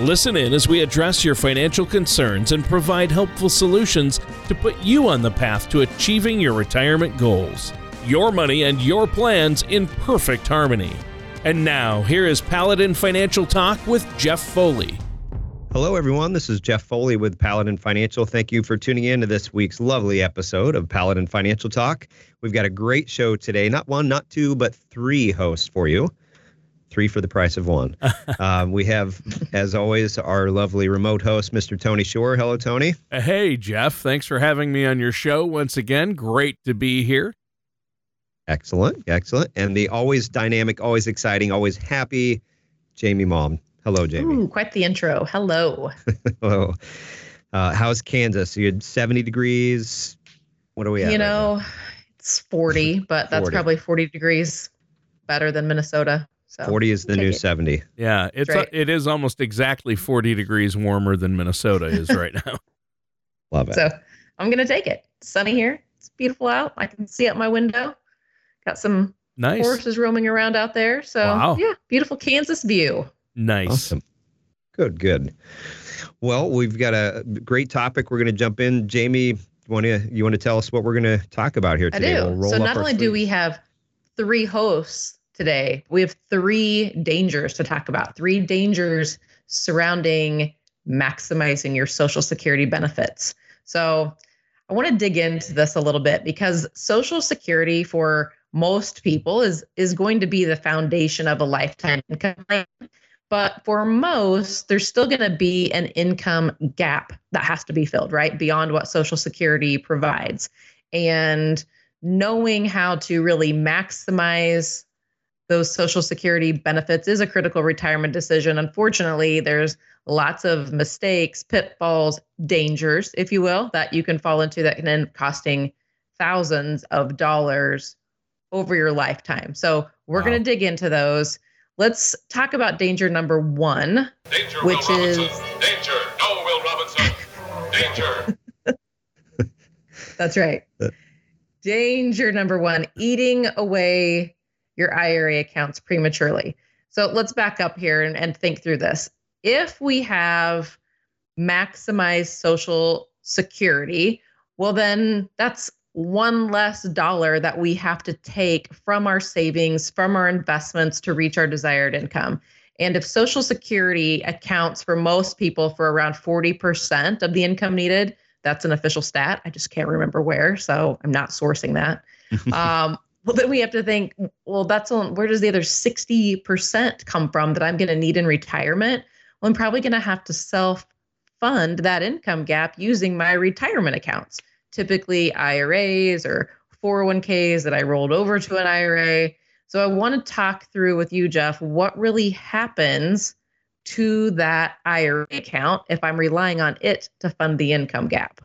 Listen in as we address your financial concerns and provide helpful solutions to put you on the path to achieving your retirement goals. Your money and your plans in perfect harmony. And now, here is Paladin Financial Talk with Jeff Foley. Hello, everyone. This is Jeff Foley with Paladin Financial. Thank you for tuning in to this week's lovely episode of Paladin Financial Talk. We've got a great show today. Not one, not two, but three hosts for you three for the price of one. um, we have, as always, our lovely remote host, Mr. Tony Shore. Hello, Tony. Hey, Jeff. Thanks for having me on your show once again. Great to be here. Excellent, excellent, and the always dynamic, always exciting, always happy, Jamie Mom. Hello, Jamie. Ooh, quite the intro. Hello. Hello. Uh, how's Kansas? You had 70 degrees. What are we at? You know, right it's 40, but that's probably 40 degrees better than Minnesota. So 40 is the new it. 70. Yeah, it's uh, right. a, it is almost exactly 40 degrees warmer than Minnesota is right now. Love it. So I'm gonna take it. It's sunny here. It's beautiful out. I can see out my window. Got some nice horses roaming around out there. So wow. yeah, beautiful Kansas view. Nice. Awesome. Good, good. Well, we've got a great topic. We're going to jump in. Jamie, want to you want to tell us what we're going to talk about here today? I do. We'll so not only sleeves. do we have three hosts today. We have three dangers to talk about, three dangers surrounding maximizing your Social Security benefits. So I want to dig into this a little bit because Social Security for most people is is going to be the foundation of a lifetime income plan. But for most, there's still going to be an income gap that has to be filled, right? Beyond what Social Security provides. And knowing how to really maximize those social security benefits is a critical retirement decision. Unfortunately, there's lots of mistakes, pitfalls, dangers, if you will, that you can fall into that can end up costing thousands of dollars over your lifetime. So we're wow. going to dig into those. Let's talk about danger number one, danger, which Will is danger. No, Will Robinson. Danger. That's right. Danger number one: eating away your IRA accounts prematurely. So let's back up here and, and think through this. If we have maximized social security, well, then that's one less dollar that we have to take from our savings, from our investments to reach our desired income. And if Social Security accounts for most people for around 40% of the income needed, that's an official stat. I just can't remember where, so I'm not sourcing that. um, well then we have to think well that's on where does the other 60% come from that i'm going to need in retirement? Well i'm probably going to have to self fund that income gap using my retirement accounts. Typically iras or 401ks that i rolled over to an ira so i want to talk through with you jeff what really happens to that ira account if i'm relying on it to fund the income gap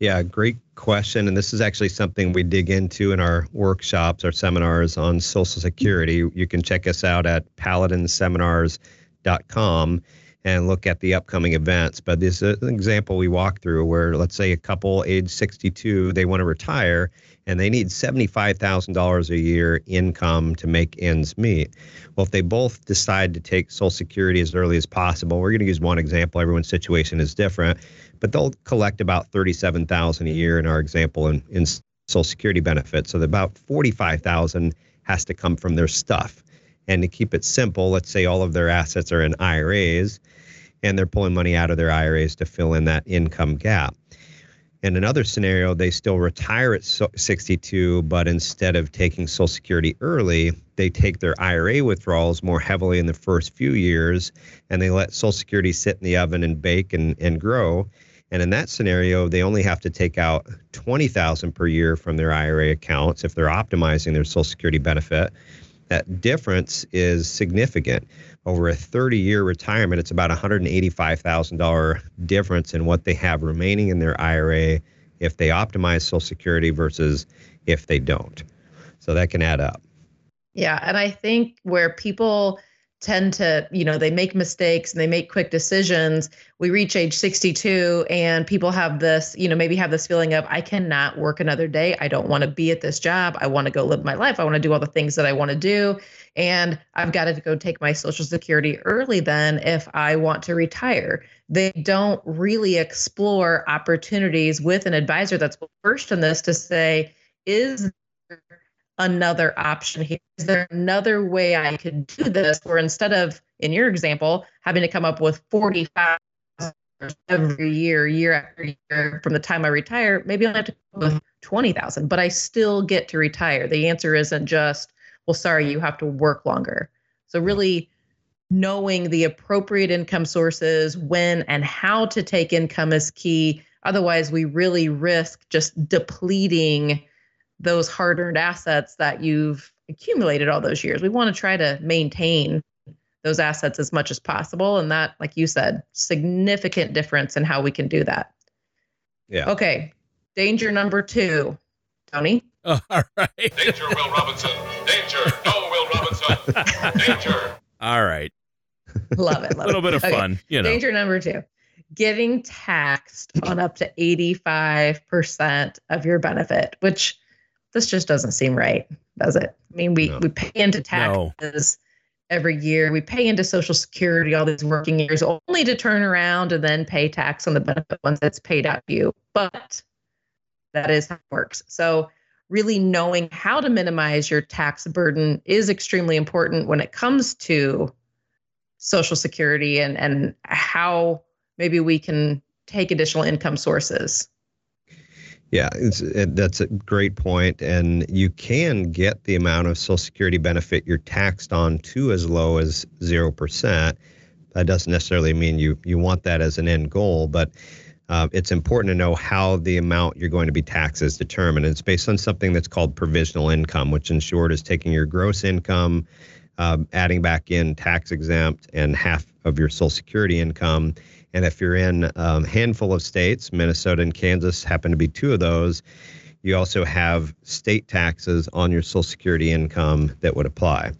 yeah, great question. And this is actually something we dig into in our workshops, our seminars on Social Security. You can check us out at paladinseminars.com and look at the upcoming events. But this is an example we walk through where, let's say, a couple age 62, they want to retire and they need $75,000 a year income to make ends meet. Well, if they both decide to take Social Security as early as possible, we're going to use one example. Everyone's situation is different but they'll collect about 37,000 a year in our example in, in Social Security benefits. So about 45,000 has to come from their stuff. And to keep it simple, let's say all of their assets are in IRAs and they're pulling money out of their IRAs to fill in that income gap. In another scenario, they still retire at 62, but instead of taking Social Security early, they take their IRA withdrawals more heavily in the first few years and they let Social Security sit in the oven and bake and, and grow. And in that scenario, they only have to take out 20,000 per year from their IRA accounts if they're optimizing their Social Security benefit. That difference is significant. Over a 30 year retirement, it's about $185,000 difference in what they have remaining in their IRA if they optimize Social Security versus if they don't. So that can add up. Yeah. And I think where people tend to, you know, they make mistakes and they make quick decisions. We reach age 62 and people have this, you know, maybe have this feeling of, I cannot work another day. I don't want to be at this job. I want to go live my life. I want to do all the things that I want to do. And I've got to go take my Social Security early then if I want to retire. They don't really explore opportunities with an advisor that's versed in this to say, is another option here? Is there another way I could do this where instead of, in your example, having to come up with 45 every year, year after year from the time I retire, maybe I'll have to come up with 20,000, but I still get to retire. The answer isn't just, well, sorry, you have to work longer. So really knowing the appropriate income sources, when and how to take income is key. Otherwise, we really risk just depleting those hard earned assets that you've accumulated all those years. We want to try to maintain those assets as much as possible. And that, like you said, significant difference in how we can do that. Yeah. Okay. Danger number two, Tony. all right. Danger, Will Robinson. Danger. No, Will Robinson. Danger. All right. Love it. A little it. bit of Okay. fun, you know. Danger number two getting taxed on up to 85% of your benefit, which this just doesn't seem right, does it? I mean, we, No. we pay into No. taxes every year, we pay into Social Security all these working years, only to turn around and then pay tax on the benefit once it's paid out to you. But that is how it works. So, really knowing how to minimize your tax burden is extremely important when it comes to social security and and how maybe we can take additional income sources Yeah, it, that's a great point, and you can get the amount of Social Security benefit you're taxed on to as low as zero percent. That doesn't necessarily mean you you want that as an end goal, but uh, it's important to know how the amount you're going to be taxed is determined. It's based on something that's called provisional income, which in short is taking your gross income, um, adding back in tax exempt and half of your Social Security income. And if you're in a um, handful of states, Minnesota and Kansas happen to be two of those, you also have state taxes on your Social Security income that would apply.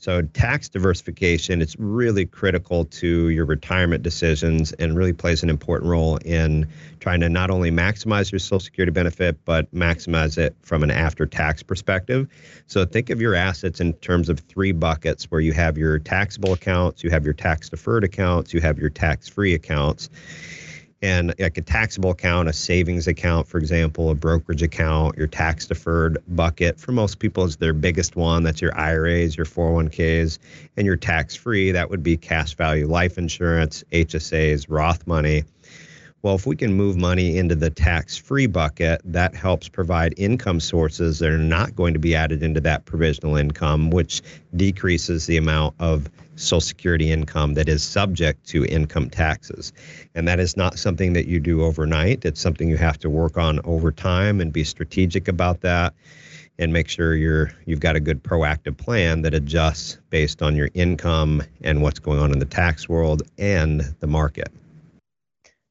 So tax diversification it's really critical to your retirement decisions and really plays an important role in trying to not only maximize your social security benefit but maximize it from an after tax perspective. So think of your assets in terms of three buckets where you have your taxable accounts, you have your tax deferred accounts, you have your tax free accounts. And like a taxable account, a savings account, for example, a brokerage account, your tax deferred bucket for most people is their biggest one. That's your IRAs, your 401ks, and your tax free. That would be cash value life insurance, HSAs, Roth money. Well, if we can move money into the tax free bucket, that helps provide income sources that are not going to be added into that provisional income, which decreases the amount of Social Security income that is subject to income taxes. And that is not something that you do overnight. It's something you have to work on over time and be strategic about that and make sure you're you've got a good proactive plan that adjusts based on your income and what's going on in the tax world and the market.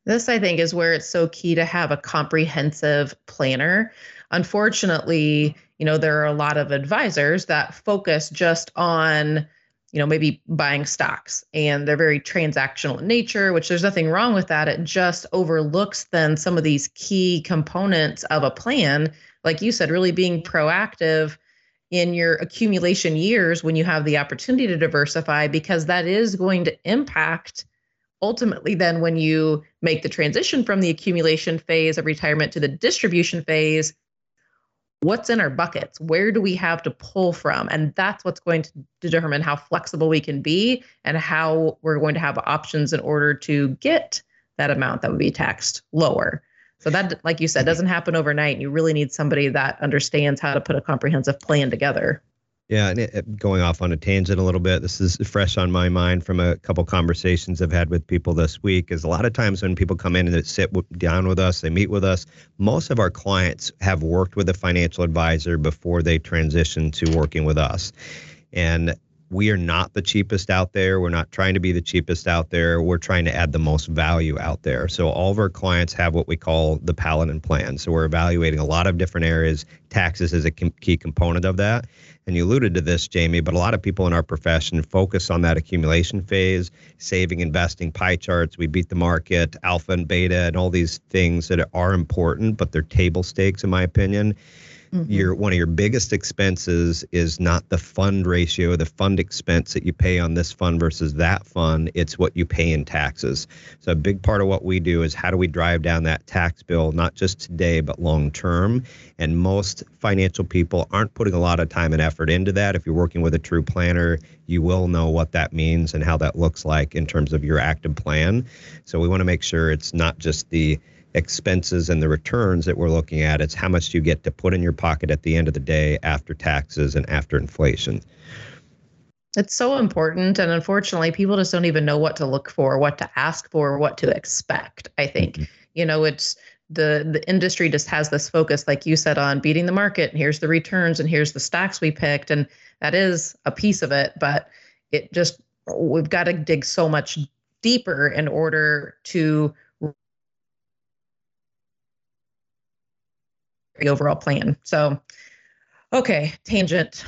This, I think, is where it's so key to have a comprehensive planner. Unfortunately, you know, there are a lot of advisors that focus just on, you know, maybe buying stocks and they're very transactional in nature, which there's nothing wrong with that. It just overlooks then some of these key components of a plan. Like you said, really being proactive in your accumulation years when you have the opportunity to diversify, because that is going to impact ultimately then when you make the transition from the accumulation phase of retirement to the distribution phase what's in our buckets? Where do we have to pull from? And that's what's going to determine how flexible we can be and how we're going to have options in order to get that amount that would be taxed lower. So that like you said doesn't happen overnight you really need somebody that understands how to put a comprehensive plan together Yeah, and it, going off on a tangent a little bit, this is fresh on my mind from a couple conversations I've had with people this week. Is a lot of times when people come in and sit down with us, they meet with us. Most of our clients have worked with a financial advisor before they transition to working with us, and we are not the cheapest out there. We're not trying to be the cheapest out there. We're trying to add the most value out there. So all of our clients have what we call the Paladin plan. So we're evaluating a lot of different areas. Taxes is a key component of that. And you alluded to this, Jamie, but a lot of people in our profession focus on that accumulation phase, saving, investing, pie charts. We beat the market, alpha and beta, and all these things that are important, but they're table stakes, in my opinion. Mm-hmm. Your one of your biggest expenses is not the fund ratio, the fund expense that you pay on this fund versus that fund. It's what you pay in taxes. So a big part of what we do is how do we drive down that tax bill, not just today but long term. And most financial people aren't putting a lot of time and effort into that. If you're working with a true planner, you will know what that means and how that looks like in terms of your active plan. So we want to make sure it's not just the expenses and the returns that we're looking at. It's how much do you get to put in your pocket at the end of the day after taxes and after inflation. It's so important. And unfortunately, people just don't even know what to look for, what to ask for, what to expect. I think, mm-hmm. you know, it's the the industry just has this focus, like you said, on beating the market. And here's the returns and here's the stocks we picked. And that is a piece of it. But it just, we've got to dig so much deeper in order to the overall plan. So, okay, tangent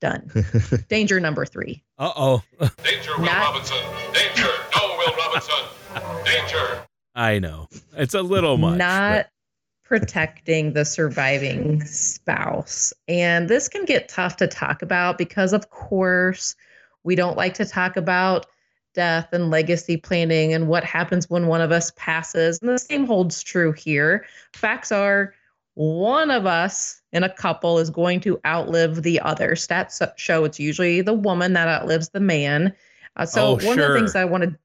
done. Danger number three. Uh oh. Danger, Will Not- Robinson. Danger. No, Will Robinson. Danger. I know. It's a little much. Not but... protecting the surviving spouse. And this can get tough to talk about because, of course, we don't like to talk about death and legacy planning and what happens when one of us passes. And the same holds true here. Facts are one of us in a couple is going to outlive the other. Stats show it's usually the woman that outlives the man. Uh, so, oh, one sure. of the things I want to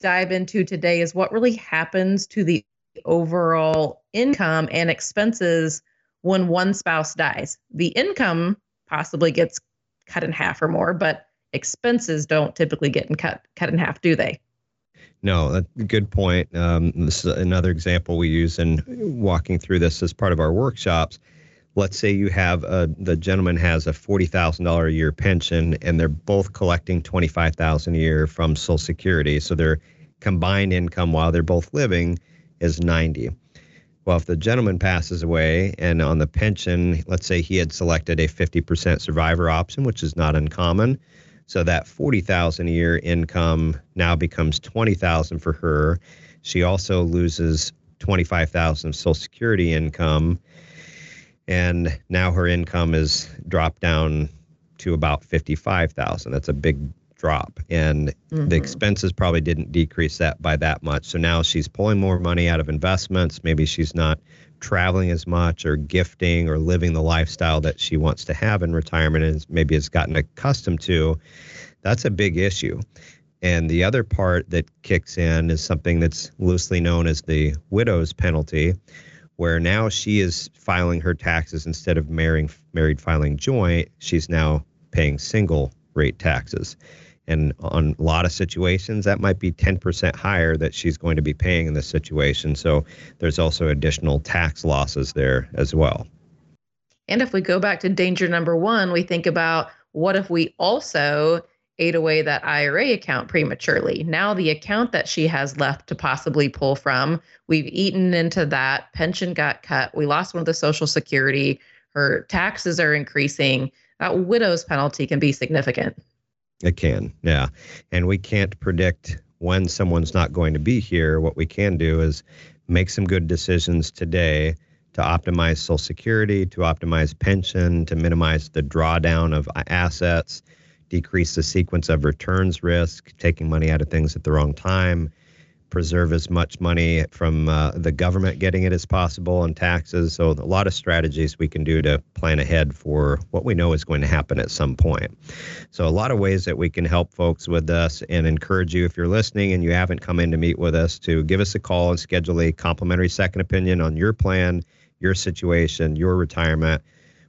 dive into today is what really happens to the overall income and expenses when one spouse dies. The income possibly gets cut in half or more, but expenses don't typically get in cut cut in half, do they? No, good point. Um, this is another example we use in walking through this as part of our workshops. Let's say you have a, the gentleman has a forty thousand dollar a year pension, and they're both collecting twenty five thousand a year from Social Security. So their combined income while they're both living is ninety. Well, if the gentleman passes away and on the pension, let's say he had selected a 50% survivor option, which is not uncommon, so that 40,000 a year income now becomes 20,000 for her. She also loses 25,000 of social security income and now her income is dropped down to about 55,000. That's a big drop and mm-hmm. the expenses probably didn't decrease that by that much. So now she's pulling more money out of investments. Maybe she's not traveling as much or gifting or living the lifestyle that she wants to have in retirement and maybe has gotten accustomed to, that's a big issue. And the other part that kicks in is something that's loosely known as the widow's penalty, where now she is filing her taxes instead of marrying, married filing joint, she's now paying single rate taxes. And on a lot of situations, that might be 10% higher that she's going to be paying in this situation. So there's also additional tax losses there as well. And if we go back to danger number one, we think about what if we also ate away that IRA account prematurely? Now, the account that she has left to possibly pull from, we've eaten into that. Pension got cut. We lost one of the Social Security. Her taxes are increasing. That widow's penalty can be significant. It can, yeah. And we can't predict when someone's not going to be here. What we can do is make some good decisions today to optimize Social Security, to optimize pension, to minimize the drawdown of assets, decrease the sequence of returns risk, taking money out of things at the wrong time, preserve as much money from uh, the government getting it as possible and taxes. So, a lot of strategies we can do to plan ahead for what we know is going to happen at some point. So, a lot of ways that we can help folks with this and encourage you if you're listening and you haven't come in to meet with us to give us a call and schedule a complimentary second opinion on your plan, your situation, your retirement.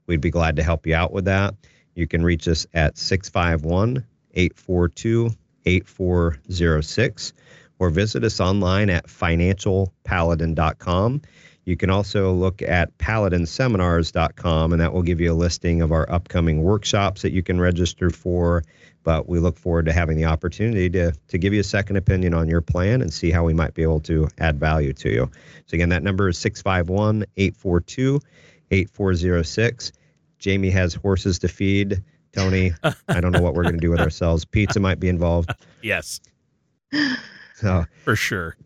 We'd be glad to help you out with that. You can reach us at 651 842 8406 or visit us online at financialpaladin.com. You You can also look at paladinseminars.com, and that will give you a listing of our upcoming workshops that you can register for. But we look forward to having the opportunity to, to give you a second opinion on your plan and see how we might be able to add value to you. So, again, that number is 651 842 8406. Jamie has horses to feed. Tony, I don't know what we're going to do with ourselves. Pizza might be involved. Yes, So, for sure.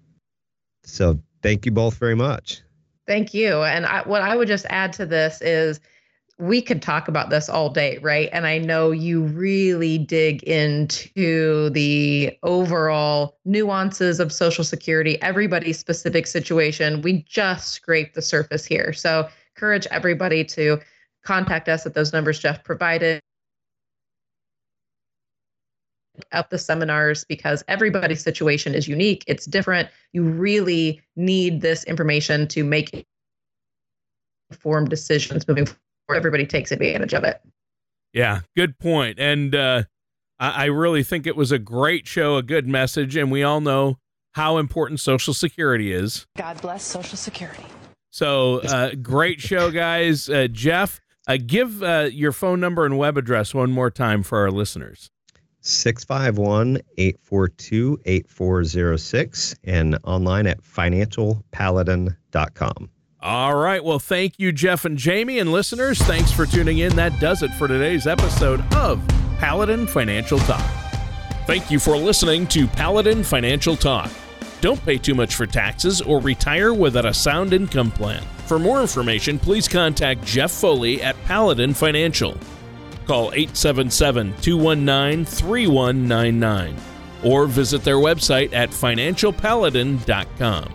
so thank you both very much. Thank you. And I, what I would just add to this is we could talk about this all day, right? And I know you really dig into the overall nuances of Social Security, everybody's specific situation. We just scraped the surface here. So, encourage everybody to contact us at those numbers Jeff provided up the seminars because everybody's situation is unique. It's different. You really need this information to make informed decisions moving forward. Everybody takes advantage of it. Yeah, good point. And uh, I, I really think it was a great show, a good message, and we all know how important Social Security is. God bless Social Security. So, uh, great show, guys. Uh, Jeff, uh, give uh, your phone number and web address one more time for our listeners. 651 842 8406 and online at financialpaladin.com. All right. Well, thank you, Jeff and Jamie, and listeners. Thanks for tuning in. That does it for today's episode of Paladin Financial Talk. Thank you for listening to Paladin Financial Talk. Don't pay too much for taxes or retire without a sound income plan. For more information, please contact Jeff Foley at Paladin Financial. Call 877 219 3199 or visit their website at financialpaladin.com.